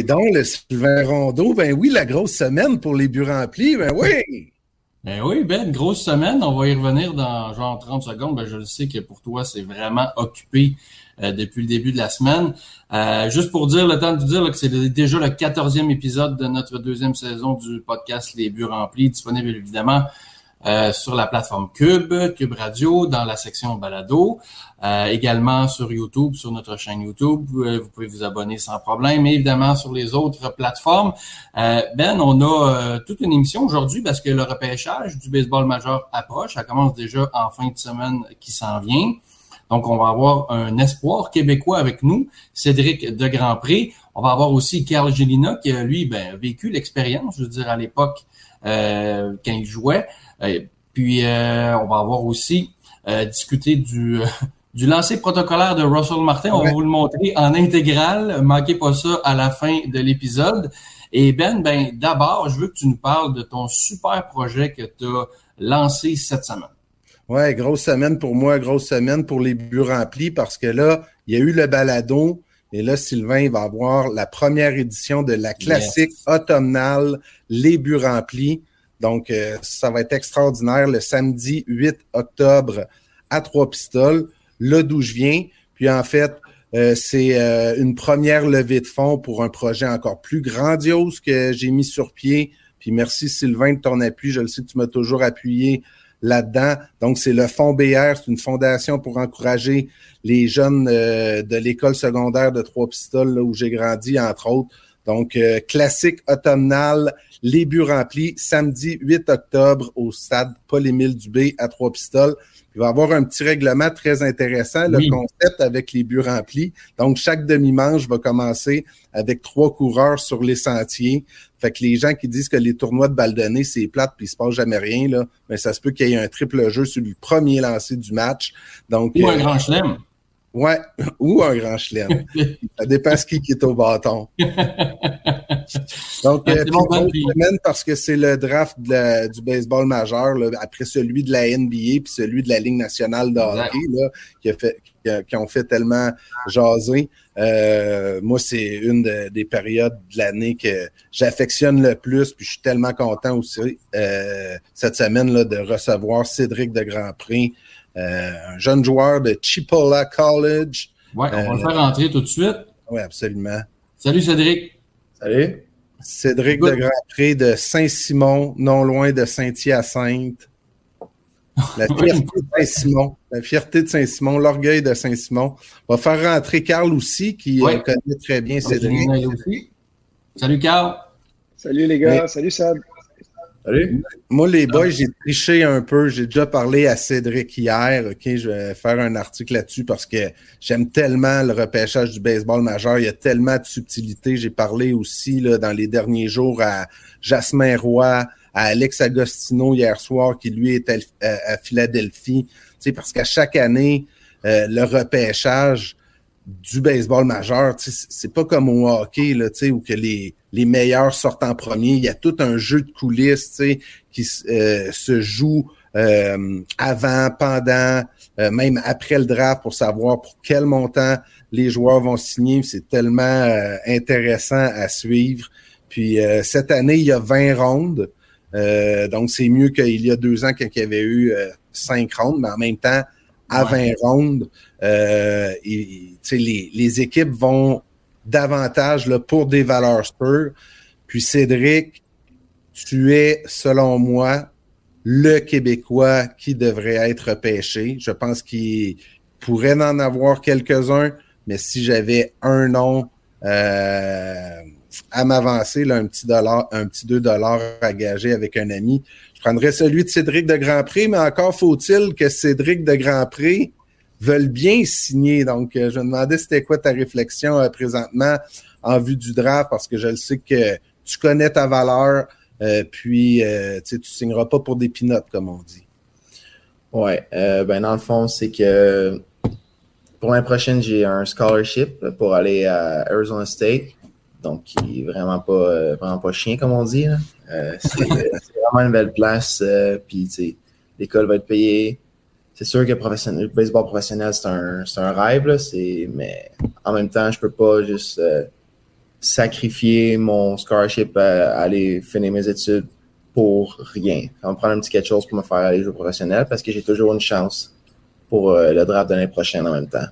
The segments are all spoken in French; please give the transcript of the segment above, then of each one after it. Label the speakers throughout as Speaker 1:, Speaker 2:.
Speaker 1: ouais, donc, le Sylvain Rondeau, ben oui, la grosse semaine pour les buts remplis, ben oui!
Speaker 2: Ben oui, Ben, grosse semaine. On va y revenir dans genre 30 secondes. Ben, je le sais que pour toi, c'est vraiment occupé euh, depuis le début de la semaine. Euh, juste pour dire, le temps de vous dire que c'est déjà le 14e épisode de notre deuxième saison du podcast Les buts remplis, disponible évidemment euh, sur la plateforme Cube, Cube Radio, dans la section balado, euh, également sur YouTube, sur notre chaîne YouTube. vous pouvez vous abonner sans problème, et évidemment sur les autres plateformes. Euh, ben, on a toute une émission aujourd'hui parce que le repêchage du baseball majeur approche. Ça commence déjà en fin de semaine qui s'en vient. Donc, on va avoir un espoir québécois avec nous, Cédric de Grandpré. On va avoir aussi Carl Gélina qui, lui, ben, a vécu l'expérience, je veux dire, à l'époque quand il jouait. Euh, puis, euh, on va avoir aussi euh, discuté du du lancer protocolaire de Russell Martin. On va vous le montrer en intégrale. Manquez pas ça à la fin de l'épisode. Et Ben, ben d'abord, je veux que tu nous parles de ton super projet que tu as lancé cette semaine.
Speaker 1: Ouais, grosse semaine pour moi, grosse semaine pour les buts remplis parce que là, il y a eu le balado et là, Sylvain va avoir la première édition de la classique automnale Les buts remplis. Donc, euh, ça va être extraordinaire le samedi 8 octobre à Trois-Pistoles, là d'où je viens. Puis en fait, euh, c'est euh, une première levée de fonds pour un projet encore plus grandiose que j'ai mis sur pied. Puis merci Sylvain de ton appui. Je le sais que tu m'as toujours appuyé là-dedans. Donc, c'est le Fonds BR, c'est une fondation pour encourager les jeunes de l'école secondaire de Trois-Pistoles, où j'ai grandi, entre autres. Donc, classique automnal les buts remplis, samedi 8 octobre au stade Paul-Émile Dubé à Trois-Pistoles. Il va y avoir un petit règlement très intéressant, le concept avec les buts remplis. Donc, chaque demi-manche va commencer avec trois coureurs sur les sentiers. Fait que les gens qui disent que les tournois de balle c'est plate puis il se passe jamais rien, là, mais ça se peut qu'il y ait un triple jeu sur le premier lancé du match. Donc,
Speaker 2: Ou un euh, grand chelem.
Speaker 1: Ouais, ou un grand chelem. ça dépend ce qui est au bâton. Donc, euh, semaine parce que c'est le draft du baseball majeur, après celui de la NBA puis celui de la Ligue nationale de hockey, là, qui, a fait, qui, ont fait tellement jaser. Euh, moi, c'est une des périodes de l'année que j'affectionne le plus, puis je suis tellement content aussi euh, cette semaine là, de recevoir Cédric de Grand Prix, un jeune joueur de Chipola College.
Speaker 2: Oui, on va le faire rentrer tout de suite.
Speaker 1: Oui, absolument.
Speaker 2: Salut Cédric.
Speaker 3: Salut.
Speaker 1: Cédric de Grand-Pré de Saint-Simon, non loin de Saint-Hyacinthe. La fierté de Saint-Simon, la fierté de Saint-Simon, l'orgueil de Saint-Simon. On va faire rentrer Carl aussi, qui euh, connaît très bien Cédric.
Speaker 2: Salut Carl.
Speaker 3: Salut les gars, salut
Speaker 1: Moi, les boys, j'ai triché un peu. J'ai déjà parlé à Cédric hier. OK, je vais faire un article là-dessus parce que j'aime tellement le repêchage du baseball majeur. Il y a tellement de subtilité. J'ai parlé aussi là, dans les derniers jours à Jasmin Roy, à Alex Agostino hier soir, qui lui est à, Philadelphie. Tu sais, parce qu'à chaque année, euh, le repêchage du baseball majeur, c'est pas comme au hockey, là, où que les les meilleurs sortent en premier. Il y a tout un jeu de coulisses qui euh, se joue euh, avant, pendant, euh, même après le draft pour savoir pour quel montant les joueurs vont signer. C'est tellement intéressant à suivre. Puis cette année, il y a 20 rondes. donc, c'est mieux qu'il y a deux ans quand il y avait eu cinq rondes, mais en même temps, à 20 rondes, et, les, les équipes vont davantage là, pour des valeurs Spurs. Puis Cédric, tu es, selon moi, le Québécois qui devrait être pêché. Je pense qu'il pourrait en avoir quelques-uns, mais si j'avais un nom euh, à m'avancer, un petit dollar, un petit 2 dollars à gager avec un ami, je prendrais celui de Cédric de Grand Prix, mais encore faut-il que Cédric de Grand Prix veulent bien signer. Donc, euh, je me demandais c'était quoi ta réflexion euh, présentement en vue du draft, parce que je le sais que tu connais ta valeur, euh, puis tu ne signeras pas pour des pinottes, comme on dit.
Speaker 3: Ouais, ben dans le fond, c'est que pour l'année prochaine, j'ai un scholarship pour aller à Arizona State. Donc, qui est vraiment pas, vraiment pas chien, comme on dit. c'est vraiment une belle place. puis, l'école va être payée c'est sûr que le baseball professionnel, c'est un, un, rêve, là, mais en même temps, je peux pas juste euh, sacrifier mon scholarship à, aller finir mes études pour rien. On va prendre un petit quelque chose pour me faire aller jouer professionnel parce que j'ai toujours une chance pour euh, le draft de l'année prochaine en même temps.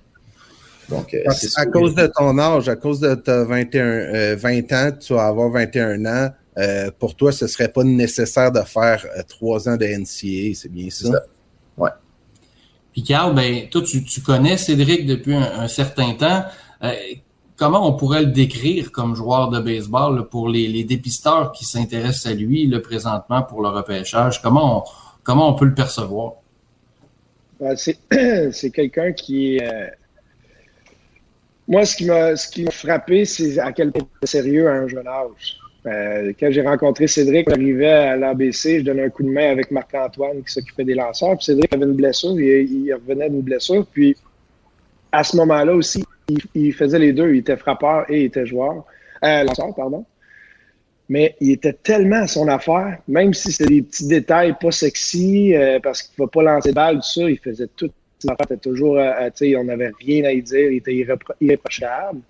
Speaker 1: Donc, euh, à cause de ton âge, à cause de ta 21, 20 ans, tu vas avoir 21 ans, pour toi, ce serait pas nécessaire de faire trois ans de NCA, c'est bien ça? ça.
Speaker 3: Ouais.
Speaker 2: Puis Carl, ben, toi, tu, connais Cédric depuis un, certain temps. Euh, comment on pourrait le décrire comme joueur de baseball pour les, dépisteurs qui s'intéressent à lui le présentement pour le repêchage? Comment on, comment on peut le percevoir?
Speaker 4: Ben, c'est quelqu'un qui est. Moi, ce qui m'a frappé, c'est à quel point sérieux à un jeune âge. Euh, quand j'ai rencontré Cédric, j'arrivais à l'ABC, je donnais un coup de main avec Marc-Antoine qui s'occupait des lanceurs. Puis Cédric avait une blessure, il, revenait d'une blessure. Puis à ce moment-là aussi, il, faisait les deux. Il était frappeur et il était joueur. Euh, lanceur, pardon. Mais il était tellement à son affaire, même si c'était des petits détails pas sexy, euh, parce qu'il ne va pas lancer de balle, tout ça, il faisait tout. Il était toujours, euh, sais, on n'avait rien à y dire, il était irréprochable.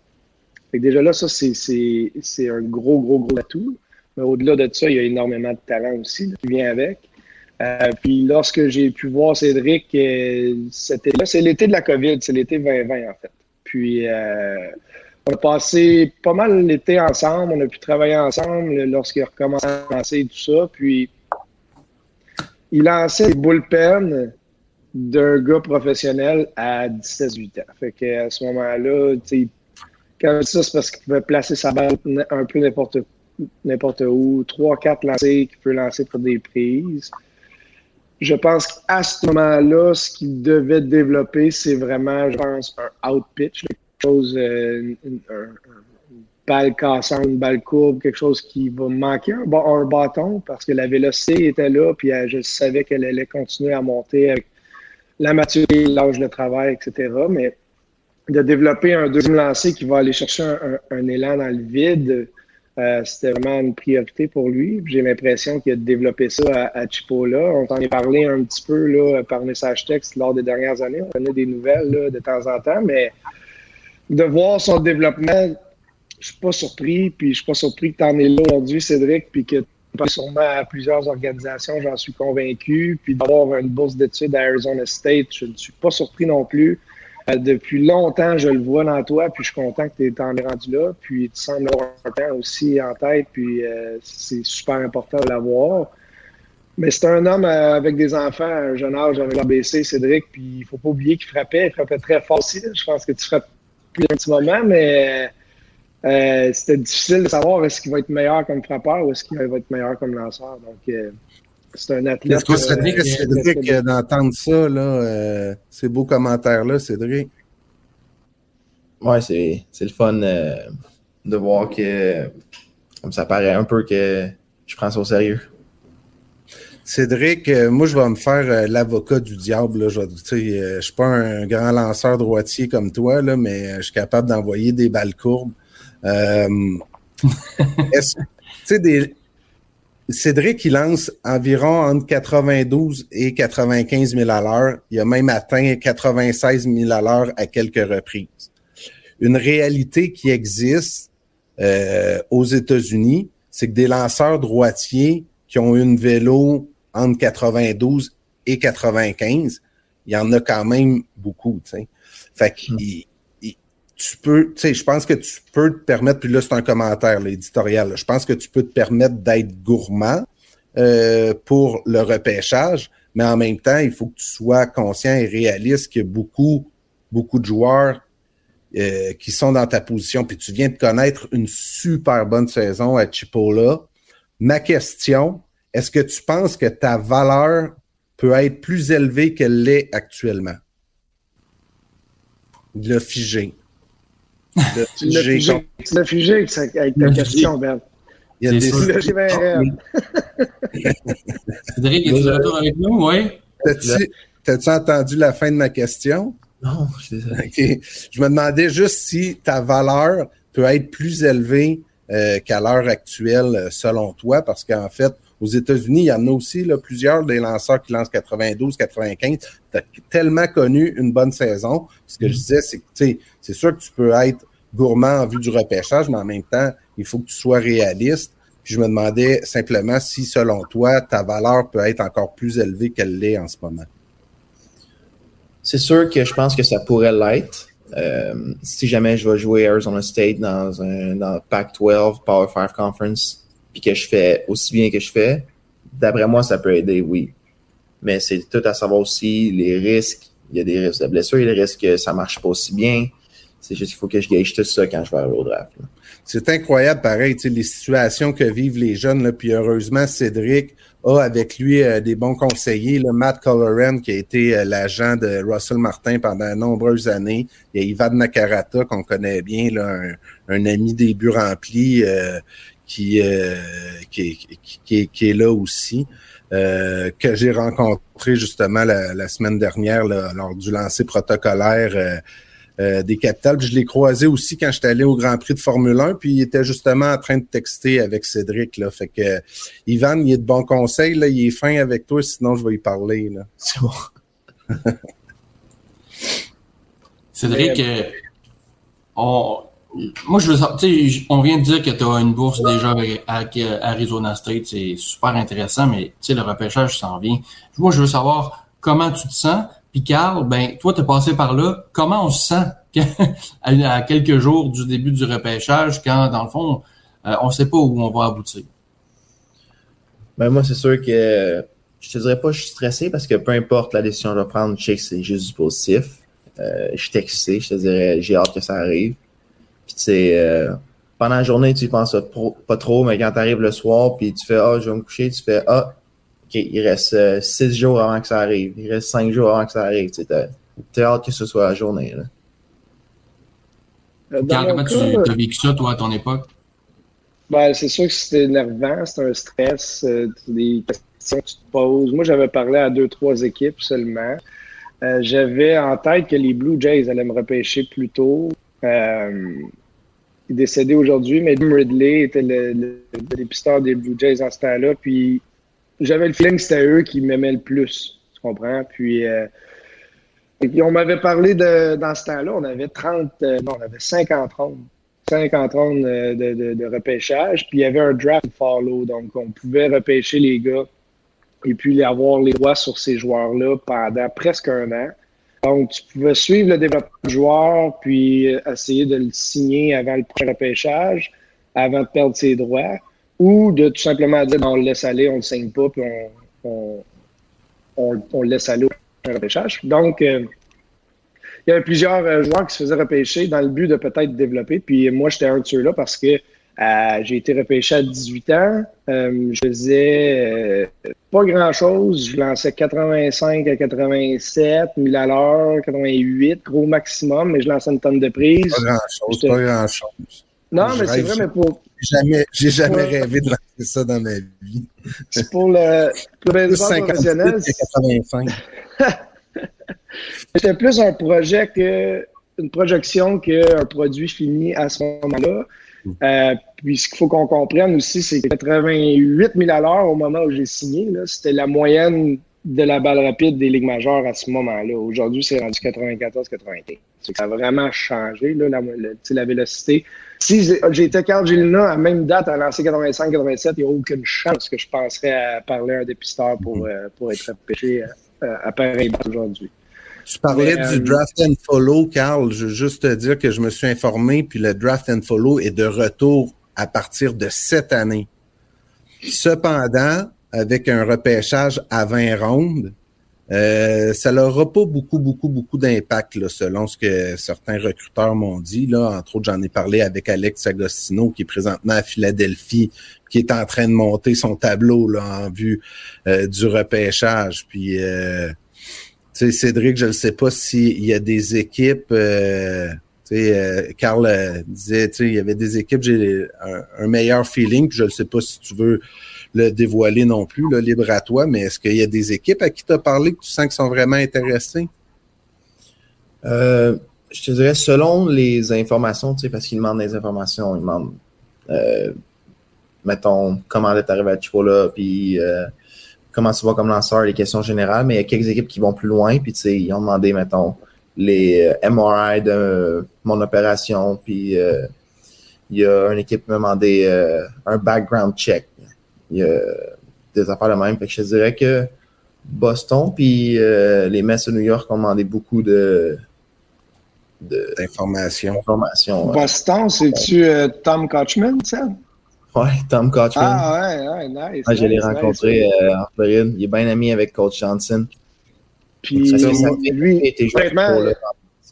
Speaker 4: Fait que déjà là, ça, c'est un gros, gros, gros atout. Mais au-delà de ça, il y a énormément de talent aussi qui vient avec. Euh, puis lorsque j'ai pu voir Cédric, euh, c'était là, c'est l'été de la COVID, c'est l'été 2020 en fait. Puis euh, on a passé pas mal l'été ensemble, on a pu travailler ensemble lorsqu'il a recommencé à lancer tout ça. Puis il lançait des bullpen d'un gars professionnel à 17-18 ans. Fait qu'à ce moment-là, quand ça, c'est parce qu'il pouvait placer sa balle un peu n'importe où. Trois, quatre lancers qu'il peut lancer pour des prises. Je pense qu'à ce moment-là, ce qu'il devait développer, c'est vraiment, je pense, un out pitch, quelque chose, euh, une, balle cassante, une balle courbe, quelque chose qui va manquer un, un bâton parce que la vélocité était là, puis euh, je savais qu'elle allait continuer à monter avec la maturité, l'âge de travail, etc. Mais de développer un deuxième lancer qui va aller chercher un, élan dans le vide, euh, c'était vraiment une priorité pour lui. J'ai l'impression qu'il a développé ça à, Chipola. On t'en a parlé un petit peu là, par message texte lors des dernières années. On connaît des nouvelles de temps en temps, mais de voir son développement, je suis pas surpris. Puis je suis pas surpris que tu en es là aujourd'hui, Cédric, puis que pas sûrement à plusieurs organisations, j'en suis convaincu. Puis d'avoir une bourse d'études à Arizona State, je ne suis pas surpris non plus. Euh, depuis longtemps, je le vois dans toi, puis je suis content que tu es rendu là. Puis tu sembles avoir un temps aussi en tête, puis euh, c'est super important de l'avoir. Mais c'est un homme euh, avec des enfants un jeune âge avec l'ABC, Cédric, puis il faut pas oublier qu'il frappait. Il frappait très fort aussi. Je pense que tu frappes plus un petit moment, mais c'était difficile de savoir est-ce qu'il va être meilleur comme frappeur ou est-ce qu'il va être meilleur comme lanceur. Donc, c'est un athlète.
Speaker 1: Est-ce que Cédric, Cédric d'entendre ça, là, euh, ces beaux commentaires-là, Cédric?
Speaker 3: Ouais, c'est, le fun euh, de voir que comme ça paraît un peu que je prends ça au sérieux.
Speaker 1: Cédric, euh, moi, je vais me faire l'avocat du diable. Je ne suis pas un grand lanceur droitier comme toi, là, mais je suis capable d'envoyer des balles courbes. Est-ce, des, Cédric, il lance environ entre 92 et 95 000 à l'heure. Il a même atteint 96 000 à l'heure à quelques reprises. Une réalité qui existe euh, aux États-Unis, c'est que des lanceurs droitiers qui ont une vélo entre 92 et 95, il y en a quand même beaucoup. Fait que hmm tu peux, tu sais, je pense que tu peux te permettre, puis là, c'est un commentaire l'éditorial, je pense que tu peux te permettre d'être gourmand euh, pour le repêchage, mais en même temps, il faut que tu sois conscient et réaliste a beaucoup, beaucoup de joueurs euh, qui sont dans ta position, puis tu viens de connaître une super bonne saison à Chipola. Ma question, est-ce que tu penses que ta valeur peut être plus élevée qu'elle l'est actuellement? Le figé.
Speaker 4: Le figé. Le figé avec ta question, Ben. Il y a des
Speaker 2: Cédric, es-tu de retour avec nous? Oui.
Speaker 1: T'as-tu entendu la fin de ma question?
Speaker 3: Non, je suis
Speaker 1: Je me demandais juste si ta valeur peut être plus élevée euh, qu'à l'heure actuelle, euh, selon toi, parce qu'en fait, aux États-Unis, il y en a aussi là, plusieurs des lanceurs qui lancent 92, 95. Tu as tellement connu une bonne saison. Ce que je mm-hmm. disais, c'est que c'est sûr que tu peux être gourmand en vue du repêchage, mais en même temps, il faut que tu sois réaliste. Puis je me demandais simplement si, selon toi, ta valeur peut être encore plus élevée qu'elle l'est en ce moment.
Speaker 3: C'est sûr que je pense que ça pourrait l'être. Euh, si jamais je vais jouer Arizona State dans un dans Pac-12, Power 5 Conference, que je fais aussi bien que je fais, d'après moi, ça peut aider, oui. Mais c'est tout à savoir aussi les risques. Il y a des risques de blessure, il y a des risques que ça marche pas aussi bien. C'est juste qu'il faut que je gage tout ça quand je vais arriver au draft.
Speaker 1: C'est incroyable, pareil, les situations que vivent les jeunes. Puis heureusement, Cédric a avec lui euh, des bons conseillers. Matt Colloran, qui a été euh, l'agent de Russell Martin pendant de nombreuses années. Il y a Ivan Nakarata, qu'on connaît bien, un, ami des buts remplis, euh, qui, qui, qui, qui, est là aussi. que j'ai rencontré justement la, la semaine dernière lors du lancer protocolaire euh, des capitales. je l'ai croisé aussi quand j'étais allé au Grand Prix de Formule 1, puis il était justement en train de texter avec Cédric. Là. Fait que Ivan, il est de bons conseils, là, il est fin avec toi, sinon je vais y parler. Là.
Speaker 3: C'est bon.
Speaker 2: Cédric, euh, on, moi, je veux on vient de dire que tu as une bourse déjà avec, Arizona State, c'est super intéressant, mais le repêchage s'en vient. Moi, je veux savoir comment tu te sens, puis Carl, ben, toi, tu es passé par là. Comment on se sent à quelques jours du début du repêchage quand, dans le fond, euh, on ne sait pas où on va aboutir?
Speaker 3: Ben, moi, c'est sûr que je te dirais pas que je suis stressé parce que peu importe la décision que je vais prendre, je sais que c'est juste du positif. Euh, je suis excité, je te dirais, j'ai hâte que ça arrive. Puis, tu sais, euh, pendant la journée, tu y penses pas trop, mais quand tu arrives le soir, puis tu fais, ah, je vais me coucher, tu fais, ah, OK, il reste euh, six jours avant que ça arrive. Il reste cinq jours avant que ça arrive. Tu as hâte que ce soit la journée. Là.
Speaker 2: Euh, comment tu as vécu ça, toi, à ton époque?
Speaker 4: Ben, c'est sûr que c'était énervant, c'est un stress, euh, des questions que tu te poses. Moi, j'avais parlé à deux, trois équipes seulement. j'avais en tête que les Blue Jays allaient me repêcher plus tôt. Il est décédé aujourd'hui, mais Jim Ridley était le, des Blue Jays en ce temps-là. Puis j'avais le feeling que c'était eux qui m'aimaient le plus. Tu comprends? Puis, euh, on m'avait parlé de, dans ce temps-là, on avait 30, euh, non, on avait 50 rondes. 50 rondes euh, de, de, de, repêchage. Puis il y avait un draft follow. Donc, on pouvait repêcher les gars et puis avoir les droits sur ces joueurs-là pendant presque un an. Donc, tu pouvais suivre le développement du joueur, puis essayer de le signer avant le prochain repêchage, avant de perdre ses droits ou de tout simplement dire ben, on le laisse aller, on ne le signe pas, puis on, on, le laisse aller au repêchage. Donc, euh, il y avait plusieurs euh, joueurs qui se faisaient repêcher dans le but de peut-être développer. Puis moi, j'étais un de ceux-là parce que euh, j'ai été repêché à 18 ans. je faisais pas grand-chose. Je lançais 85 à 87, 1000 à l'heure, 88, gros maximum, mais je lançais une tonne de prises.
Speaker 1: Pas grand-chose, pas grand-chose.
Speaker 4: Non, mais c'est vrai, mais pour,
Speaker 1: jamais, j'ai jamais rêvé de lancer ça dans ma vie.
Speaker 4: C'est pour le, pour le professionnel. C'était plus un projet que une projection qu'un produit fini à ce moment-là. Mm. Euh, puis ce qu'il faut qu'on comprenne aussi, c'est que 88 000 à l'heure au moment où j'ai signé, c'était la moyenne de la balle rapide des ligues majeures à ce moment-là. Aujourd'hui, c'est rendu 94-95. Ça a vraiment changé, là, la, la vélocité. Si j'étais Carl Gélina à même date à lancer 85-87, il n'y a aucune chance que je penserais à parler à un dépisteur pour, mm-hmm. euh, pour être repêché euh, à pareil aujourd'hui.
Speaker 1: Tu parlais du euh, draft and follow, Carl. Je veux juste te dire que je me suis informé, puis le draft and follow est de retour à partir de cette année. Cependant, avec un repêchage à 20 rondes, euh, ça n'aura pas beaucoup, beaucoup, beaucoup d'impact, selon ce que certains recruteurs m'ont dit. Là. Entre autres, j'en ai parlé avec Alex Agostino, qui est présentement à Philadelphie, qui est en train de monter son tableau là, en vue euh, du repêchage. Puis, euh, tu sais, Cédric, je ne sais pas s'il y a des équipes. Euh, sais, Carl disait, il y avait des équipes, j'ai un, meilleur feeling. je ne sais pas si tu veux le dévoiler non plus, là, libre à toi, mais est-ce qu'il y a des équipes à qui tu as parlé que tu sens qu'ils sont vraiment intéressés?
Speaker 3: Euh, je te dirais, selon les informations, tu sais, parce qu'ils demandent des informations, ils demandent, euh, mettons, comment est arrivé à Chipola, puis euh, comment tu vas comme lanceur, les questions générales, mais il y a quelques équipes qui vont plus loin, puis tu sais, ils ont demandé, mettons, les MRI de mon opération, puis il y a une équipe qui m'a demandé un background check. Il y a des affaires de même. Fait que je dirais que Boston puis les Mets de New York ont demandé beaucoup de
Speaker 1: d'informations.
Speaker 4: Boston, c'est-tu Tom Kochman, ça?
Speaker 3: Ouais, Tom Kochman.
Speaker 4: Ah ouais, ouais, nice.
Speaker 3: je l'ai rencontré euh, en Floride. Il est bien ami avec Coach Johnson.
Speaker 4: Puis lui, honnêtement,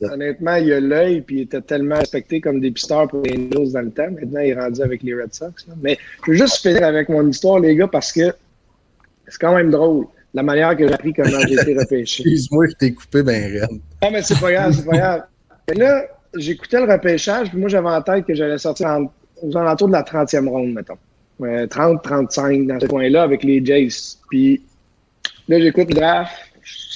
Speaker 4: honnêtement, il a l'œil, puis il était tellement respecté comme dépisteur pour les Angels dans le temps. Maintenant, il est rendu avec les Red Sox. Mais je veux juste finir avec mon histoire, les gars, parce que c'est quand même drôle. La manière que j'ai appris comment j'ai été repêché.
Speaker 1: Excuse-moi, je t'ai coupé ben raide.
Speaker 4: Ah, mais c'est pas grave, c'est pas grave. Et là, j'écoutais le repêchage, puis moi, j'avais en tête que j'allais sortir en aux alentours de la 30e ronde, mettons. 30, 35 dans ce coin-là avec les Jays. Puis là, j'écoute le draft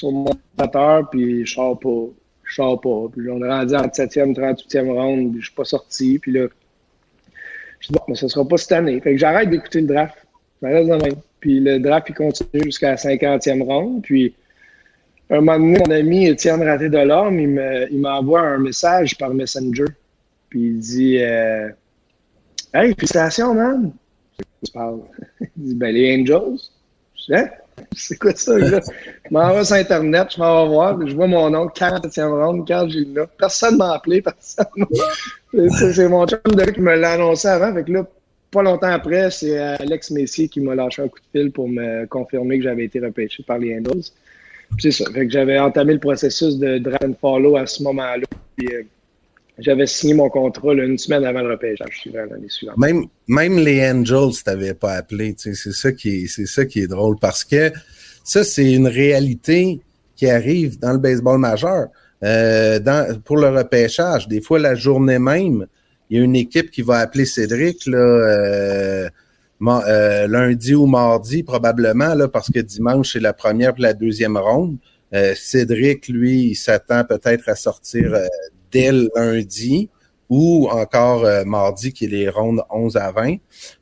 Speaker 4: sur mon ordinateur, puis je sors pas. Je sors pas. Puis on est rendu en 7e, 38e ronde, puis je suis pas sorti. Puis là, je dis, bon, mais ce sera pas cette année. Fait que j'arrête d'écouter le draft. Je reste de Puis le draft, il continue jusqu'à la 50e ronde. Puis un moment donné, mon ami Étienne Raté-Delorme, il m'envoie un message par Messenger. Puis il dit euh, Hey, félicitations, man! Je parle. Il dit, ben, les Angels. Je dis? C'est quoi ça, là? Je m'en vais sur Internet, je m'en vais voir, je vois mon nom, 40e ronde, Carl Gilna. Personne m'a appelé, personne. c'est mon chum de qui me l'a annoncé avant. Fait que là, pas longtemps après, c'est Alex Messier qui m'a lâché un coup de fil pour me confirmer que j'avais été repêché par les Angels. c'est ça. Fait que j'avais entamé le processus de draft and follow à ce moment-là. Euh, j'avais signé mon contrat une semaine avant le repêchage l'année suivante.
Speaker 1: Même, même les Angels t'avaient pas appelé. C'est ça, qui est, drôle parce que ça, c'est une réalité qui arrive dans le baseball majeur. Euh, pour le repêchage, des fois, la journée même, il y a une équipe qui va appeler Cédric là, euh, euh, lundi ou mardi, probablement, parce que dimanche, c'est la première et la deuxième ronde. Cédric, lui, il s'attend peut-être à sortir dès lundi ou encore euh, mardi qui est les rondes 11 à 20.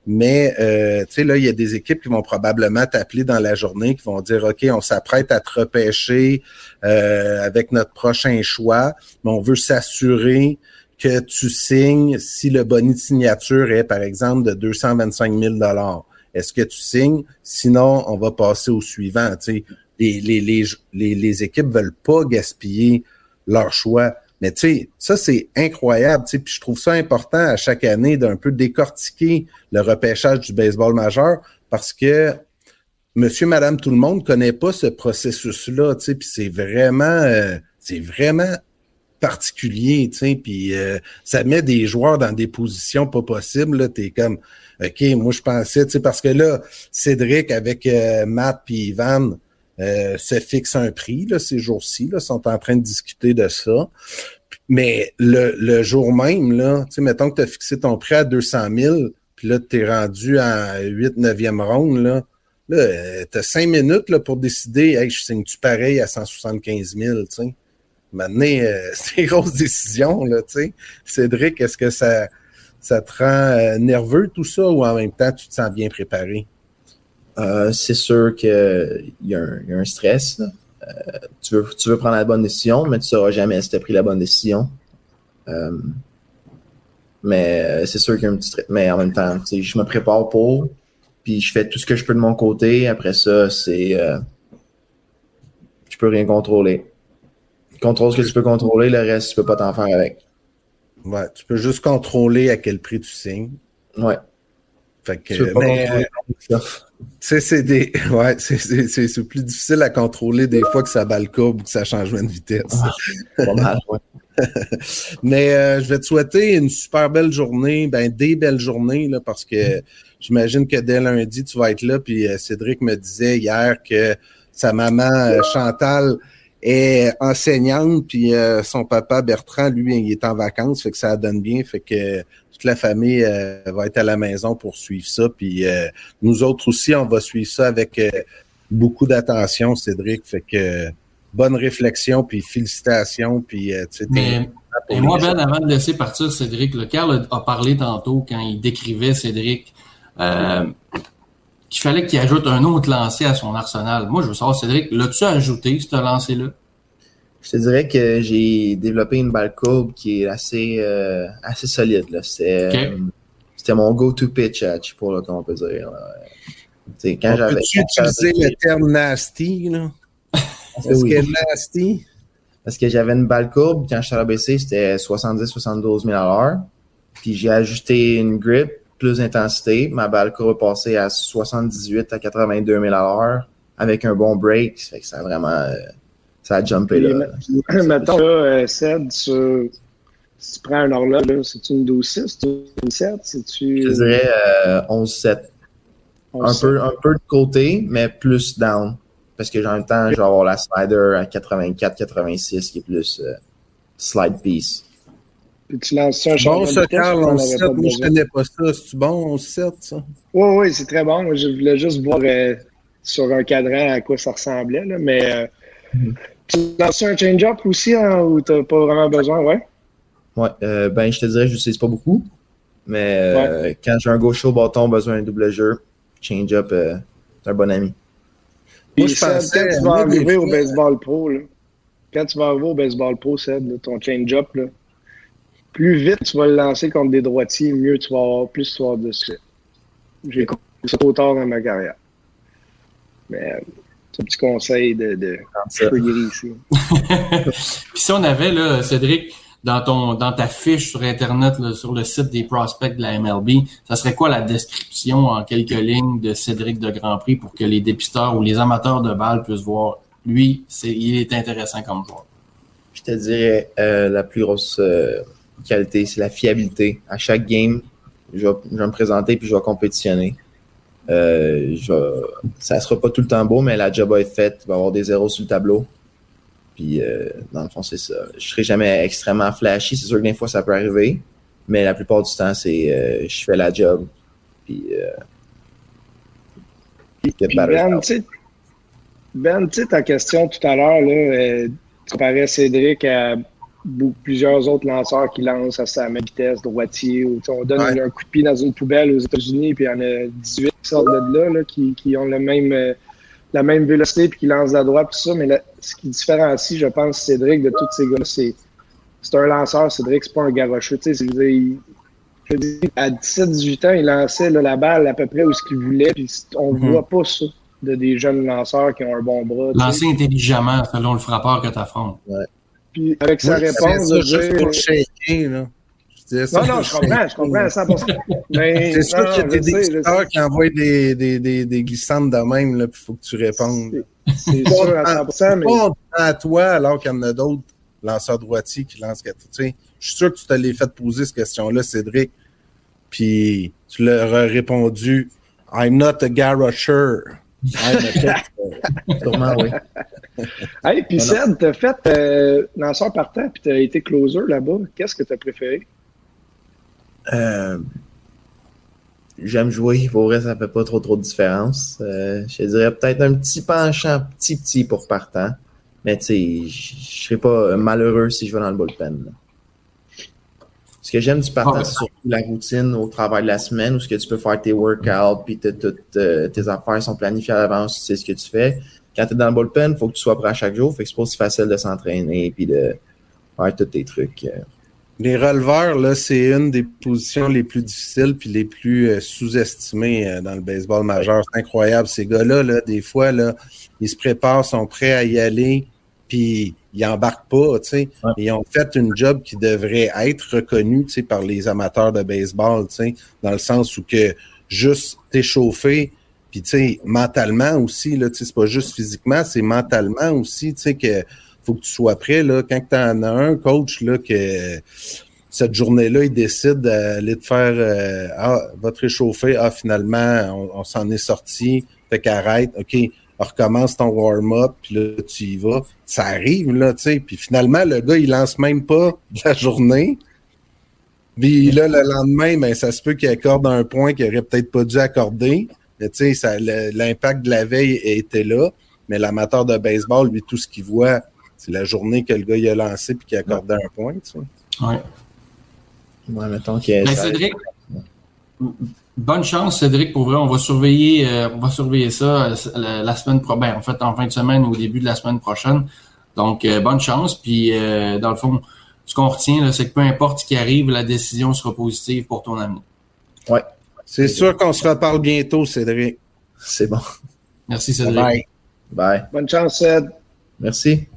Speaker 1: Mais euh, tu sais, là, il y a des équipes qui vont probablement t'appeler dans la journée, qui vont dire OK, on s'apprête à te repêcher euh, avec notre prochain choix, mais on veut s'assurer que tu signes si le bonus de signature est, par exemple, de 225 000 Est-ce que tu signes? Sinon, on va passer au suivant. Tu sais, les, les, les, les équipes veulent pas gaspiller leur choix. Mais tu sais, ça, c'est incroyable. Puis je trouve ça important à chaque année d'un peu décortiquer le repêchage du baseball majeur parce que monsieur, madame, tout le monde connaît pas ce processus-là. Puis c'est vraiment, euh, c'est vraiment particulier, tu sais, puis euh, ça met des joueurs dans des positions pas possibles. Tu es comme, OK, moi je pensais, tu sais, parce que là, Cédric avec euh, Matt puis Ivan, se fixe un prix là, ces jours-ci, là, sont en train de discuter de ça. Mais le, le jour même, là, mettons que tu as fixé ton prix à 200 000, puis là, tu es rendu à 8, 9e ronde, là, là euh, tu as cinq minutes là, pour décider, hey, je signe-tu pareil à 175 000, tu sais? Maintenant, euh, c'est une grosse décision, là, tu sais. Cédric, est-ce que ça, ça te rend nerveux, tout ça, ou en même temps, tu te sens bien préparé?
Speaker 3: Euh, c'est sûr qu'il y, a un stress. Euh, tu, veux, tu veux prendre la bonne décision, mais tu ne sauras jamais si tu as pris la bonne décision. Euh, mais c'est sûr qu'il y a un petit stress. Mais en même temps, je me prépare pour, puis je fais tout ce que je peux de mon côté. Après ça, c'est. je peux rien contrôler. Contrôle ce que tu peux contrôler, le reste, tu peux pas t'en faire avec.
Speaker 1: Ouais, tu peux juste contrôler à quel prix tu signes.
Speaker 3: Ouais.
Speaker 1: Fait que, contrôler c'est des. Ouais, c'est plus difficile à contrôler des fois que ça bat le courbe ou que ça change de vitesse.
Speaker 3: Ah, pas mal, ouais.
Speaker 1: Mais euh, je vais te souhaiter une super belle journée, ben des belles journées, là, parce que j'imagine que dès lundi, tu vas être là. Puis euh, Cédric me disait hier que sa maman euh, Chantal est enseignante, puis son papa Bertrand, lui, il est en vacances, fait que ça donne bien, fait que toute la famille euh, va être à la maison pour suivre ça. Puis euh, nous autres aussi, on va suivre ça avec euh, beaucoup d'attention, Cédric. Fait que bonne réflexion, puis félicitations. Puis,
Speaker 2: Mais, et moi, Ben, avant de laisser partir Cédric, le Carl a, parlé tantôt quand il décrivait Cédric qu'il fallait qu'il ajoute un autre lancé à son arsenal. Moi, je veux savoir, Cédric, l'as-tu ajouté, ce lancé-là?
Speaker 3: Je te dirais que j'ai développé une balle courbe qui est assez, euh, assez solide. C'était c'était mon go-to pitch à Chipo, là, comme on peut dire.
Speaker 1: Quand j'avais. Peux-tu utiliser le terme nasty, là? Est-ce que nasty?
Speaker 3: Parce que j'avais une balle courbe, quand je suis à l'ABC, c'était 70-72 000 à l'heure. Puis j'ai ajusté une grip, plus d'intensité. Ma balle courbe est passée à 78 à 82 000 à l'heure avec un bon break. Ça fait que ça a vraiment. Euh, ça a jumpé là.
Speaker 4: Mettons, là, euh, Ced, sur, si tu prends un horloge, c'est une 12-6, c'est une 7, c'est-tu.
Speaker 3: Je dirais euh, 11-7. Un peu, un peu de côté, mais plus down. Parce que en même temps, je vais avoir la slider à 84-86 qui est plus euh, slide piece.
Speaker 4: Puis tu lances ça un
Speaker 1: Bon, ça, Carl, 11-7. Moi, je connais pas ça. C'est-tu bon, 11-7, ça?
Speaker 4: Oui, oui, c'est très bon. Moi, je voulais juste voir euh, sur un cadran à quoi ça ressemblait. Là. Mais euh, mm-hmm. tu lances un change-up aussi hein, ou tu n'as pas vraiment besoin, ouais?
Speaker 3: Ouais, euh, ben, je te dirais, je n'utilise pas beaucoup. Mais euh, quand j'ai un gauche au bâton, besoin d'un double jeu, change-up, c'est un bon ami.
Speaker 4: Moi, je pensais, quand tu vas arriver au baseball pro, là, quand tu vas arriver au baseball pro, Seb, ton change-up, plus vite tu vas le lancer contre des droitiers, mieux tu vas avoir, plus tu vas avoir de. J'ai compris ça trop tard dans ma carrière. Mais c'est un petit conseil de, de ici.
Speaker 2: Puis si on avait, là, Cédric, dans ton dans ta fiche sur Internet, sur le site des prospects de la MLB, ça serait quoi la description en quelques lignes de Cédric de Grand Prix pour que les dépisteurs ou les amateurs de balles puissent voir lui, c'est il est intéressant comme joueur?
Speaker 3: Je te dirais euh, la plus grosse euh, qualité, c'est la fiabilité. À chaque game, je vais, me présenter puis je vais compétitionner. Euh, je, ça sera pas tout le temps beau, mais la job va être faite. Il va y avoir des zéros sur le tableau. Puis, euh, dans le fond, c'est ça. Je serai jamais extrêmement flashy. C'est sûr que des fois, ça peut arriver. Mais la plupart du temps, c'est euh, je fais la job. Puis, euh,
Speaker 4: ben, tu ben, sais, ta question tout à l'heure, là, tu comparais Cédric à plusieurs autres lanceurs qui lancent à sa même vitesse, droitier. Ou, on donne un coup de pied dans une poubelle aux États-Unis, puis il y en a 18 qui sortent de là, là qui, qui, ont le même la même vélocité puis qui lance la droite, tout ça. Mais ce qui différencie, je pense, Cédric de tous ces gars-là, c'est c'est un lanceur, Cédric, c'est pas un garocheux. Tu sais, je dis, à 17-18 ans, il lançait la balle à peu près où ce qu'il voulait, puis on ne mhm. voit pas ça de des jeunes lanceurs qui ont un bon bras.
Speaker 2: Lancer intelligemment selon le frappeur que tu affrontes.
Speaker 4: Ouais. Puis avec sa réponse,
Speaker 1: de juste pour shaker, là.
Speaker 4: Non, non, je comprends, je comprends à 100%.
Speaker 1: C'est sûr qu'il y a des détecteurs qui envoient des, des, des, des, glissantes de même, là, puis il faut que tu répondes.
Speaker 4: C'est sûr à 100%. mais...
Speaker 1: pas à toi, alors qu'il y en a d'autres lanceurs droitiers qui lancent. Tu sais, je suis sûr que tu t'as fait poser cette question-là, Cédric, puis tu leur as répondu I'm not a garrocher.
Speaker 3: A Sûrement, oui.
Speaker 4: hey, puis Ced, t'as fait euh, lanceur partant, puis t'as été closer là-bas. Qu'est-ce que t'as préféré?
Speaker 3: Euh, j'aime jouer. Pour vrai, ça fait pas trop trop de différence. Euh, je dirais peut-être un petit penchant petit petit pour partant. Mais tu sais, je serais pas malheureux si je vais dans le bullpen. Ce que j'aime du partant, c'est surtout la routine au travail de la semaine où ce que tu peux faire tes workouts, puis toutes euh, tes affaires sont planifiées à l'avance, tu sais ce que tu fais. Quand tu es dans le bullpen, il faut que tu sois prêt à chaque jour. Fait que c'est pas aussi facile de s'entraîner puis de faire tous tes trucs.
Speaker 1: Les releveurs, là, c'est une des positions les plus difficiles puis les plus euh, sous-estimées euh, dans le baseball majeur. C'est incroyable. Ces gars-là, là, des fois, là, ils se préparent, sont prêts à y aller, puis ils embarquent pas, tu sais. Ils ont fait une job qui devrait être reconnue, tu sais, par les amateurs de baseball, tu sais, dans le sens où que juste t'échauffer, puis tu sais, mentalement aussi, là, tu sais, c'est pas juste physiquement, c'est mentalement aussi, tu sais, que faut que tu sois prêt. Là, quand tu en as un coach là, que cette journée-là, il décide d'aller te faire euh, Ah, va te réchauffer. Ah, finalement, on, s'en est sorti. Fait qu'arrête, OK, recommence ton warm-up, puis là, tu y vas. Ça arrive, là, tu sais. Puis finalement, le gars, il lance même pas la journée. Puis là, le lendemain, ben, ça se peut qu'il accorde un point qu'il aurait peut-être pas dû accorder. Mais tu sais, l'impact de la veille était là. Mais l'amateur de baseball, lui, tout ce qu'il voit, c'est la journée que le gars il a lancé puis qu'il a accordé un point. Tu sais.
Speaker 2: Ouais.
Speaker 3: Ouais, mettons qu'il ben,
Speaker 2: Cédric, bonne chance, Cédric, pour vrai. On va surveiller, euh, on va surveiller ça euh, la, semaine prochaine. Ben, en fait, en fin de semaine ou au début de la semaine prochaine. Donc, bonne chance. Puis, dans le fond, ce qu'on retient, c'est que peu importe ce qui arrive, la décision sera positive pour ton ami.
Speaker 1: Ouais. C'est sûr qu'on se reparle bientôt, Cédric.
Speaker 3: C'est bon.
Speaker 2: Merci, Cédric.
Speaker 3: Bye. Bye.
Speaker 4: Bonne chance, Ced.
Speaker 3: Merci.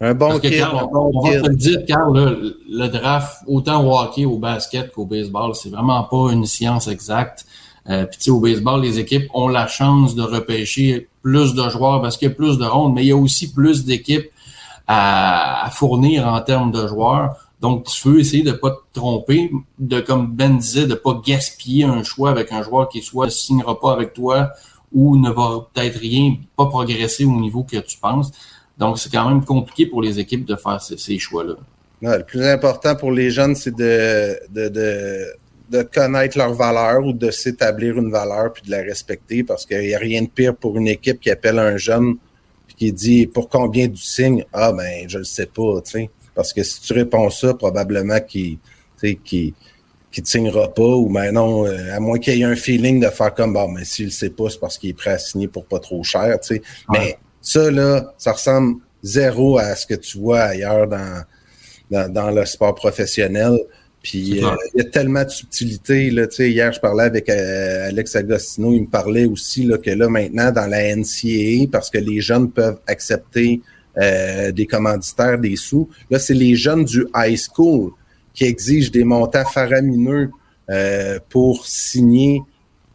Speaker 1: Un bon kid,
Speaker 2: on, va te le dire, Carl, le draft, autant au hockey, au basket qu'au baseball, c'est vraiment pas une science exacte. Euh, Puis au baseball, les équipes ont la chance de repêcher plus de joueurs parce qu'il y a plus de rondes, mais il y a aussi plus d'équipes à, fournir en termes de joueurs. Donc, tu veux essayer de pas te tromper, de comme Ben disait, de pas gaspiller un choix avec un joueur qui soit ne signera pas avec toi ou ne va peut-être rien, pas progresser au niveau que tu penses. Donc, c'est quand même compliqué pour les équipes de faire ces, choix-là.
Speaker 1: le plus important pour les jeunes, c'est de, de, de, de, connaître leur valeur ou de s'établir une valeur puis de la respecter parce qu'il n'y a rien de pire pour une équipe qui appelle un jeune puis qui dit pour combien du signe Ah, ben, je le sais pas, tu sais. Parce que si tu réponds ça, probablement qu'il qui qui te signera pas ou ben non, euh, à moins qu'il y ait un feeling de faire comme bon, mais s'il le sait pas, c'est parce qu'il est prêt à signer pour pas trop cher, tu sais. Mais ça, là, ça ressemble zéro à ce que tu vois ailleurs dans, dans, le sport professionnel. Puis euh, il y a tellement de subtilité. Là, hier, je parlais avec euh, Alex Agostino, il me parlait aussi là, que là, maintenant, dans la NCAA, parce que les jeunes peuvent accepter euh, des commanditaires, des sous, là, c'est les jeunes du high school qui exigent des montants faramineux pour signer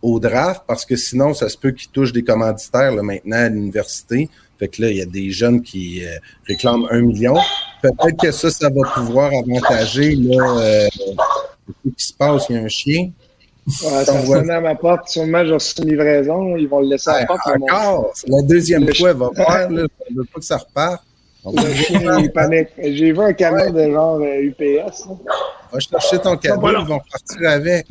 Speaker 1: au draft, parce que sinon, ça se peut qu'ils touchent des commanditaires là, maintenant à l'université. Fait que là, il y a des jeunes qui euh, réclament un million. Peut-être que ça, ça va pouvoir avantager là, euh, ce qui se passe. Il y a un chien.
Speaker 4: Ouais, ça sonne à ma porte. Sûrement, j'ai reçu une livraison. Ils vont le laisser à la porte.
Speaker 1: Encore, la deuxième fois. Elle va faire. Là. Je veux pas que ça reparte.
Speaker 4: J'ai vu un camion de genre UPS.
Speaker 1: Euh, Va chercher ton camion, ils vont partir avec.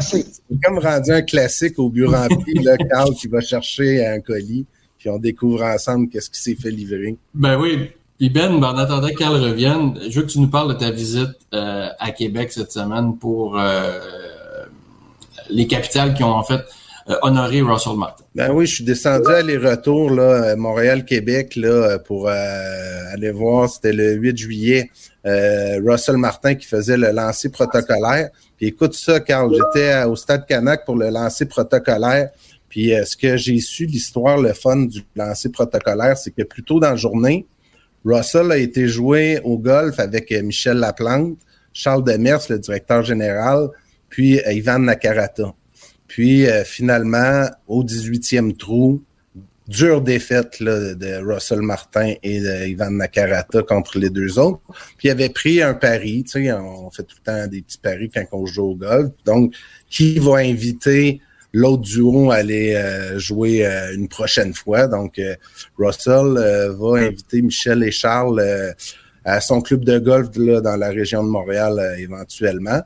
Speaker 1: c'est comme rendu un classique au bureau rempli, là, Carl qui va chercher un colis puis on découvre ensemble qu'est-ce qui s'est fait livrer.
Speaker 2: Ben oui. Puis Ben, ben en attendant qu'elle revienne, je veux que tu nous parles de ta visite euh, à Québec cette semaine pour euh, les capitales qui ont en fait euh, honoré Russell Martin.
Speaker 1: Ben oui, je suis descendu aller-retour là, Montréal-Québec là pour aller voir. C'était le 8 juillet. Russell Martin qui faisait le lancer protocolaire. Puis écoute ça, Carl, j'étais au Stade Canac pour le lancer protocolaire. Puis euh, ce que j'ai su, l'histoire, le fun du lancer protocolaire, c'est que plus tôt dans la journée, Russell a été joué au golf avec euh, Michel Laplante, Charles Demers, le directeur général, puis euh, Ivan Nakarata. Puis finalement, au 18e trou, dure défaite là, de Russell Martin et d'Ivan Nakarata contre les deux autres. Puis il avait pris un pari, tu sais, on fait tout le temps des petits paris quand on joue au golf. Donc, qui va inviter l'autre duo allait euh, jouer euh, une prochaine fois. Donc, euh, Russell va inviter Michel et Charles à son club de golf là, dans la région de Montréal éventuellement.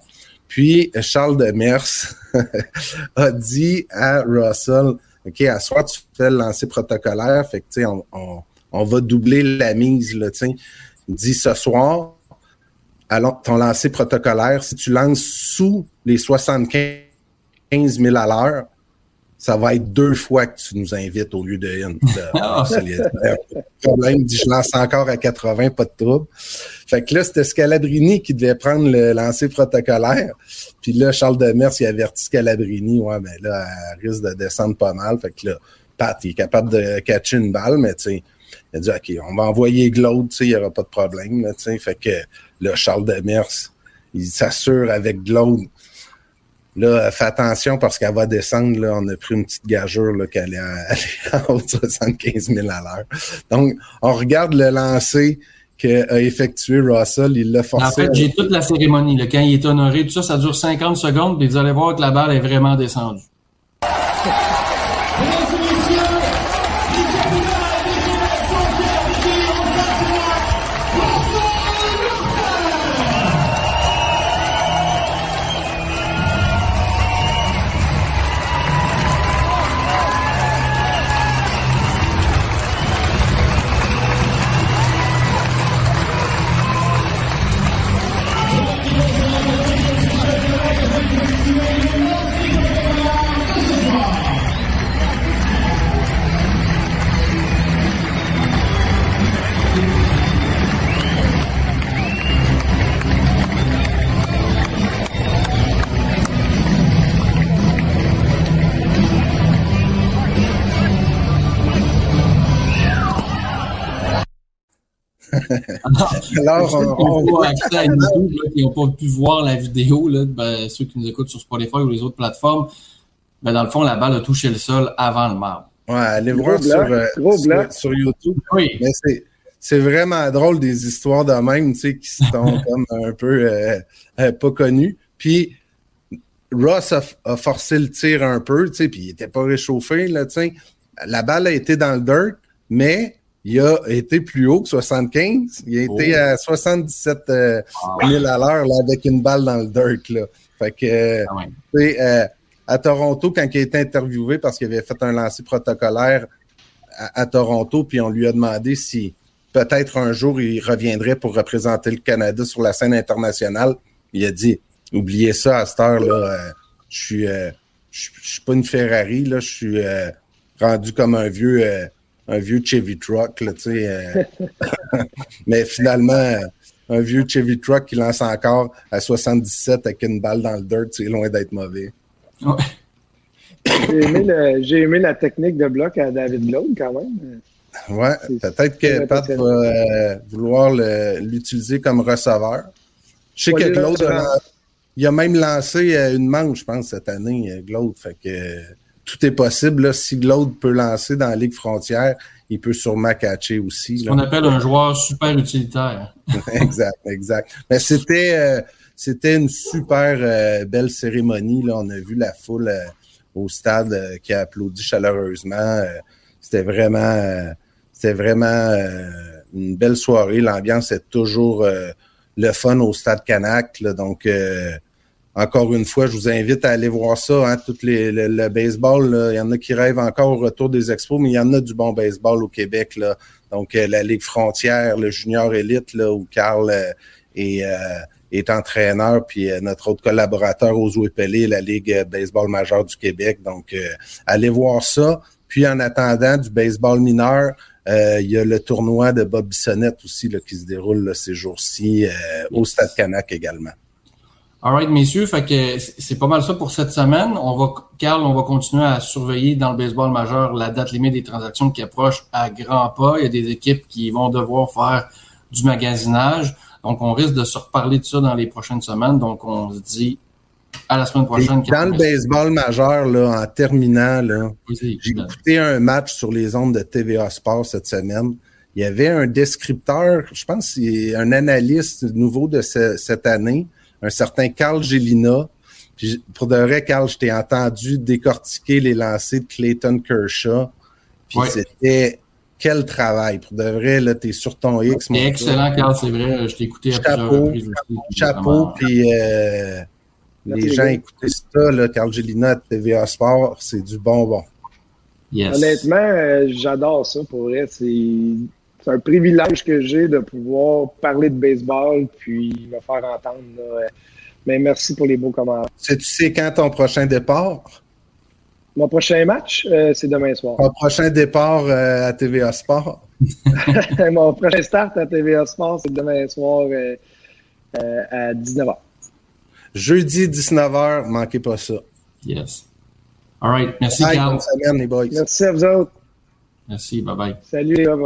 Speaker 1: Puis, Charles Demers a dit à Russell, OK, à soir, tu fais le lancer protocolaire, fait que, tu sais, on, on, va doubler la mise, là, tu sais. Il dit, ce soir, alors, ton lancer protocolaire, si tu lances sous les 75 15 000 à l'heure, ça va être deux fois que tu nous invites au lieu de une. Ah. Le problème, dit, je lance encore à 80, pas de trouble. Fait que là, c'était Scalabrini qui devait prendre le lancer protocolaire. Puis là, Charles Demers, il avertit Scalabrini, ouais, mais ben là, elle risque de descendre pas mal. Fait que là, Pat, il est capable de catcher une balle, mais tu sais, il a dit, OK, on va envoyer Glaude, tu sais, il n'y aura pas de problème, tu sais. Fait que là, Charles Demers, il s'assure avec Glaude Là, fais attention parce qu'elle va descendre. Là, on a pris une petite gageure qu'elle est, à, en haut de 75 000 à l'heure. Donc, on regarde le lancer qu'a effectué Russell. Il l'a forcé.
Speaker 2: En fait, j'ai toute la cérémonie. Là, quand il est honoré, tout ça, ça dure 50 secondes. Puis vous allez voir que la balle est vraiment descendue. Alors, on, on pas accès à YouTube, qui n'ont pas pu voir la vidéo, là, ben, ceux qui nous écoutent sur Spotify ou les autres plateformes, ben, dans le fond, la balle a touché le sol avant le marbre.
Speaker 1: Ouais, allez voir sur, euh, sur, sur, YouTube.
Speaker 2: Oui.
Speaker 1: Mais c'est, c'est vraiment drôle des histoires de même, tu sais, qui sont comme un peu euh, euh, pas connues. Puis Ross a, a, forcé le tir un peu, tu sais, puis il était pas réchauffé, là, tu sais. La balle a été dans le dirt, mais il a été plus haut que 75. Il a été à 77 euh, 000 à l'heure avec une balle dans le dirt. Là. Fait que, ah ouais. euh, à Toronto, quand il a été interviewé parce qu'il avait fait un lancer protocolaire à, à, Toronto, puis on lui a demandé si peut-être un jour il reviendrait pour représenter le Canada sur la scène internationale, il a dit oubliez ça à cette heure-là. Euh, je suis, euh, je suis pas une Ferrari, là, je suis rendu comme un vieux un vieux Chevy Truck, là, tu sais. Euh... mais finalement, un vieux Chevy Truck qui lance encore à 77 avec une balle dans le dirt, c'est loin d'être mauvais.
Speaker 2: Ouais.
Speaker 4: J'ai aimé, aimé, la technique de bloc à David Lowe quand même.
Speaker 1: Ouais, peut-être que Pat va euh, vouloir l'utiliser comme receveur. Je sais que Claude, a, il a même lancé une manche, je pense, cette année, Claude. Fait que tout est possible. Là. Si Glaude peut lancer dans la Ligue frontière, il peut sûrement catcher aussi.
Speaker 2: Ce qu'on appelle un joueur super utilitaire.
Speaker 1: exact, exact. Mais c'était euh, c'était une super euh, belle cérémonie. Là. On a vu la foule euh, au stade euh, qui a applaudi chaleureusement. c'était vraiment c'était vraiment une belle soirée. L'ambiance est toujours le fun au stade Canac. Là. Donc encore une fois, je vous invite à aller voir ça. Hein, les, le, le, baseball, là, il y en a qui rêvent encore au retour des expos, mais il y en a du bon baseball au Québec. Là. Donc, euh, la Ligue frontière, le junior élite, là, où Carl euh, est, euh, est entraîneur, puis euh, notre autre collaborateur, Ozo Pelé, la Ligue baseball majeure du Québec. Donc, allez voir ça. Puis, en attendant du baseball mineur, il y a le tournoi de Bob Bissonnette aussi là, qui se déroule là, ces jours-ci au Stade Canac également.
Speaker 2: Alright, messieurs, fait que c'est pas mal ça pour cette semaine. On va, Carl, on va continuer à surveiller dans le baseball majeur la date limite des transactions qui approche à grands pas. Il y a des équipes qui vont devoir faire du magasinage. Donc, on risque de se reparler de ça dans les prochaines semaines. Donc, on se dit à la semaine prochaine.
Speaker 1: Dans le baseball majeur, là, en terminant, là, j'ai écouté un match sur les ondes de TVA Sport cette semaine. Il y avait un descripteur, je pense, un analyste nouveau de ce, cette année un certain Carl Gélina. Puis pour de vrai, Carl, je t'ai entendu décortiquer les lancers de Clayton Kershaw. Puis ouais. c'était quel travail. Pour de vrai, là, t'es sur ton X.
Speaker 2: C'est excellent, Carl, c'est vrai. Je t'ai écouté
Speaker 1: à Chapeau, chapeau, puis euh, les gens écoutaient ça, là, Carl Gélina à TVA Sport, c'est du bonbon.
Speaker 4: Yes. Honnêtement, euh, j'adore ça pour vrai. C'est un privilège que j'ai de pouvoir parler de baseball puis me faire entendre. Là. Mais merci pour les beaux commentaires.
Speaker 1: Tu sais quand ton prochain départ?
Speaker 4: Mon prochain match, euh, c'est demain soir.
Speaker 1: Mon prochain départ euh, à TVA Sport?
Speaker 4: Mon prochain start à TVA Sport, c'est demain soir euh, à 19h.
Speaker 1: Jeudi 19h, manquez pas ça.
Speaker 2: Yes. All right. Merci, Carl.
Speaker 1: Bonne semaine, les boys.
Speaker 4: Merci à vous autres.
Speaker 2: Merci. Bye-bye.
Speaker 4: Salut, les gars.